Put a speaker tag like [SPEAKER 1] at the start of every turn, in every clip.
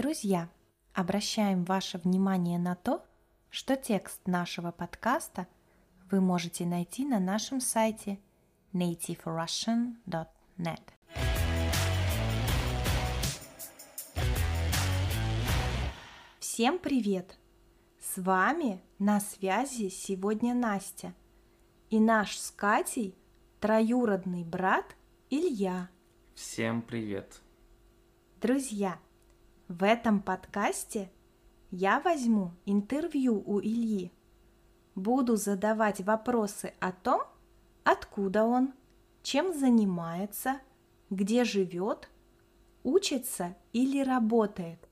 [SPEAKER 1] Друзья, обращаем ваше внимание на то, что текст нашего подкаста вы можете найти на нашем сайте nativerussian.net. Всем привет! С вами на связи сегодня Настя и наш с Катей троюродный брат Илья.
[SPEAKER 2] Всем привет!
[SPEAKER 1] Друзья, в этом подкасте я возьму интервью у Ильи, буду задавать вопросы о том, откуда он, чем занимается, где живет, учится или работает.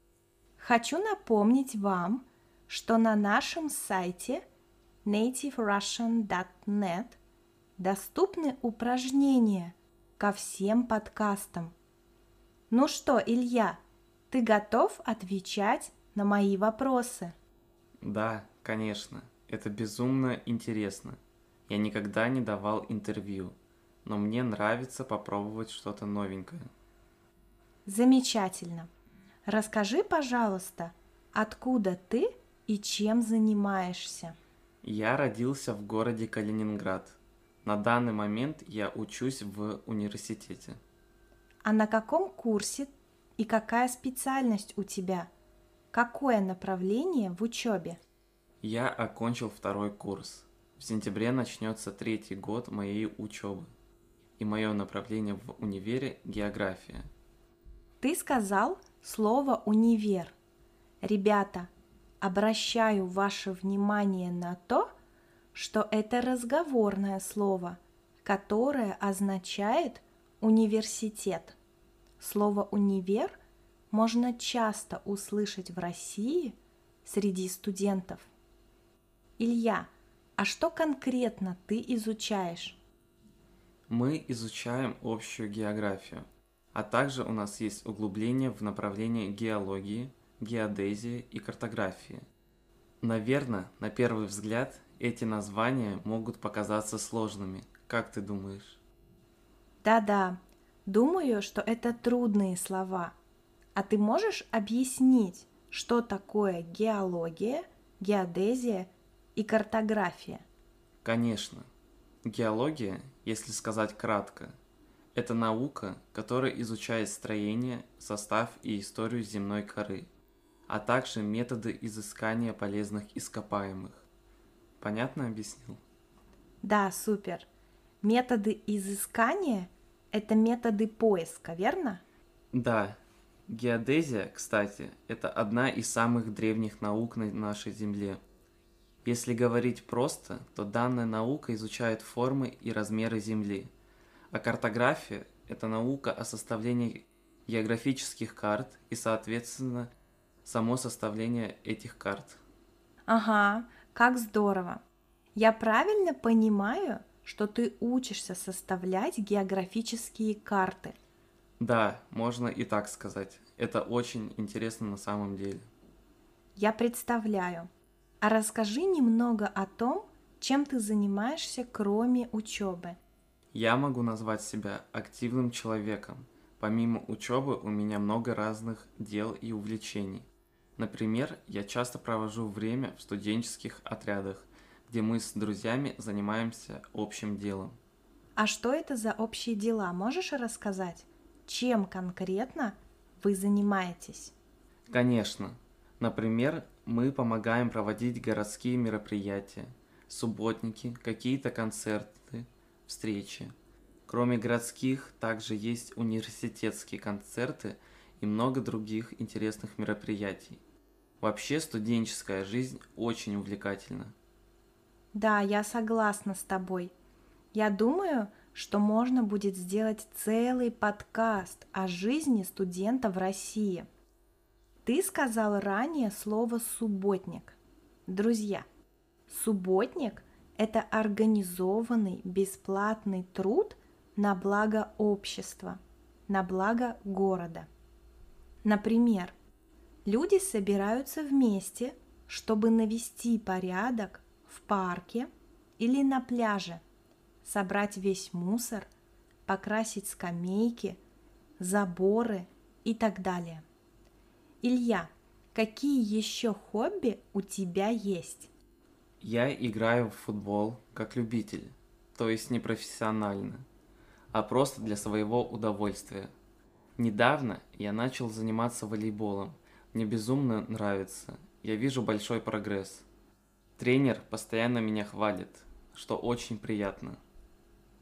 [SPEAKER 1] Хочу напомнить вам, что на нашем сайте nativerussian.net доступны упражнения ко всем подкастам. Ну что, Илья, ты готов отвечать на мои вопросы?
[SPEAKER 2] Да, конечно. Это безумно интересно. Я никогда не давал интервью, но мне нравится попробовать что-то новенькое.
[SPEAKER 1] Замечательно. Расскажи, пожалуйста, откуда ты и чем занимаешься?
[SPEAKER 2] Я родился в городе Калининград. На данный момент я учусь в университете.
[SPEAKER 1] А на каком курсе и какая специальность у тебя? Какое направление в учебе?
[SPEAKER 2] Я окончил второй курс. В сентябре начнется третий год моей учебы. И мое направление в универе – география.
[SPEAKER 1] Ты сказал слово «универ». Ребята, обращаю ваше внимание на то, что это разговорное слово, которое означает университет. Слово «универ» можно часто услышать в России среди студентов. Илья, а что конкретно ты изучаешь?
[SPEAKER 2] Мы изучаем общую географию, а также у нас есть углубление в направлении геологии, геодезии и картографии. Наверное, на первый взгляд эти названия могут показаться сложными. Как ты думаешь?
[SPEAKER 1] Да-да, Думаю, что это трудные слова. А ты можешь объяснить, что такое геология, геодезия и картография?
[SPEAKER 2] Конечно. Геология, если сказать кратко, это наука, которая изучает строение, состав и историю земной коры, а также методы изыскания полезных ископаемых. Понятно объяснил?
[SPEAKER 1] Да, супер. Методы изыскания – это методы поиска, верно?
[SPEAKER 2] Да. Геодезия, кстати, это одна из самых древних наук на нашей Земле. Если говорить просто, то данная наука изучает формы и размеры Земли, а картография – это наука о составлении географических карт и, соответственно, само составление этих карт.
[SPEAKER 1] Ага, как здорово. Я правильно понимаю, что ты учишься составлять географические карты.
[SPEAKER 2] Да, можно и так сказать. Это очень интересно на самом деле.
[SPEAKER 1] Я представляю. А расскажи немного о том, чем ты занимаешься, кроме учебы.
[SPEAKER 2] Я могу назвать себя активным человеком. Помимо учебы у меня много разных дел и увлечений. Например, я часто провожу время в студенческих отрядах, где мы с друзьями занимаемся общим делом.
[SPEAKER 1] А что это за общие дела? Можешь рассказать? Чем конкретно вы занимаетесь?
[SPEAKER 2] Конечно. Например, мы помогаем проводить городские мероприятия, субботники, какие-то концерты, встречи. Кроме городских, также есть университетские концерты и много других интересных мероприятий. Вообще студенческая жизнь очень увлекательна.
[SPEAKER 1] Да, я согласна с тобой. Я думаю, что можно будет сделать целый подкаст о жизни студента в России. Ты сказал ранее слово «субботник». Друзья, субботник – это организованный бесплатный труд на благо общества, на благо города. Например, люди собираются вместе, чтобы навести порядок в парке или на пляже, собрать весь мусор, покрасить скамейки, заборы и так далее. Илья, какие еще хобби у тебя есть?
[SPEAKER 2] Я играю в футбол как любитель, то есть не профессионально, а просто для своего удовольствия. Недавно я начал заниматься волейболом. Мне безумно нравится. Я вижу большой прогресс. Тренер постоянно меня хвалит, что очень приятно.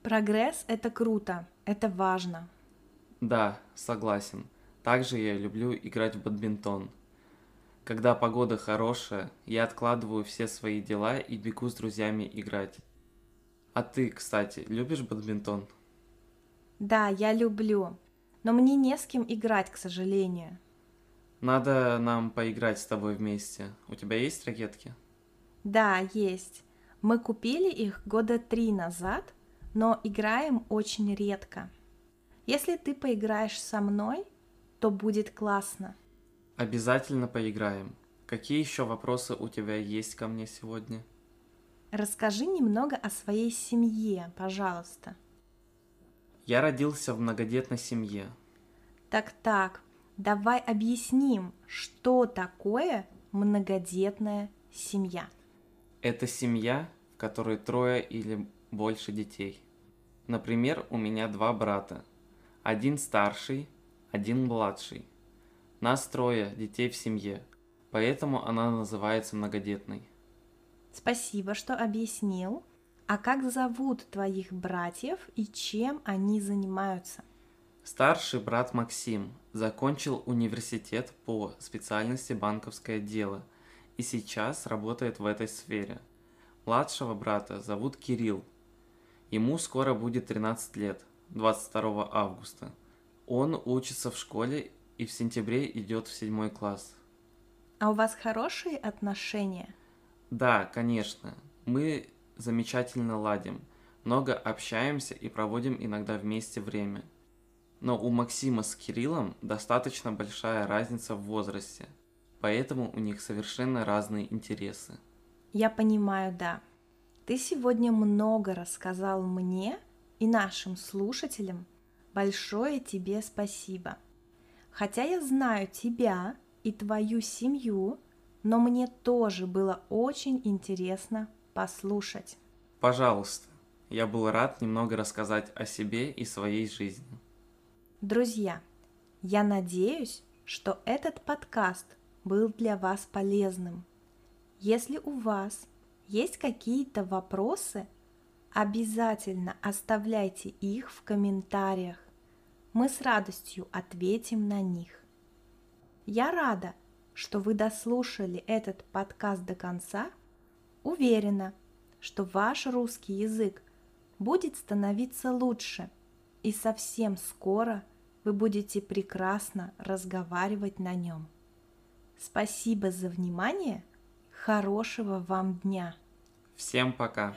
[SPEAKER 1] Прогресс – это круто, это важно.
[SPEAKER 2] Да, согласен. Также я люблю играть в бадминтон. Когда погода хорошая, я откладываю все свои дела и бегу с друзьями играть. А ты, кстати, любишь бадминтон?
[SPEAKER 1] Да, я люблю, но мне не с кем играть, к сожалению.
[SPEAKER 2] Надо нам поиграть с тобой вместе. У тебя есть ракетки?
[SPEAKER 1] Да, есть. Мы купили их года три назад, но играем очень редко. Если ты поиграешь со мной, то будет классно.
[SPEAKER 2] Обязательно поиграем. Какие еще вопросы у тебя есть ко мне сегодня?
[SPEAKER 1] Расскажи немного о своей семье, пожалуйста.
[SPEAKER 2] Я родился в многодетной семье.
[SPEAKER 1] Так-так, давай объясним, что такое многодетная семья.
[SPEAKER 2] Это семья, в которой трое или больше детей. Например, у меня два брата. Один старший, один младший. Нас трое детей в семье, поэтому она называется многодетной.
[SPEAKER 1] Спасибо, что объяснил. А как зовут твоих братьев и чем они занимаются?
[SPEAKER 2] Старший брат Максим закончил университет по специальности банковское дело и сейчас работает в этой сфере. Младшего брата зовут Кирилл. Ему скоро будет 13 лет, 22 августа. Он учится в школе и в сентябре идет в седьмой класс.
[SPEAKER 1] А у вас хорошие отношения?
[SPEAKER 2] Да, конечно. Мы замечательно ладим, много общаемся и проводим иногда вместе время. Но у Максима с Кириллом достаточно большая разница в возрасте, поэтому у них совершенно разные интересы.
[SPEAKER 1] Я понимаю, да. Ты сегодня много рассказал мне и нашим слушателям. Большое тебе спасибо. Хотя я знаю тебя и твою семью, но мне тоже было очень интересно послушать.
[SPEAKER 2] Пожалуйста, я был рад немного рассказать о себе и своей жизни.
[SPEAKER 1] Друзья, я надеюсь, что этот подкаст был для вас полезным. Если у вас есть какие-то вопросы, обязательно оставляйте их в комментариях. Мы с радостью ответим на них. Я рада, что вы дослушали этот подкаст до конца. Уверена, что ваш русский язык будет становиться лучше, и совсем скоро вы будете прекрасно разговаривать на нем. Спасибо за внимание, хорошего вам дня!
[SPEAKER 2] Всем пока!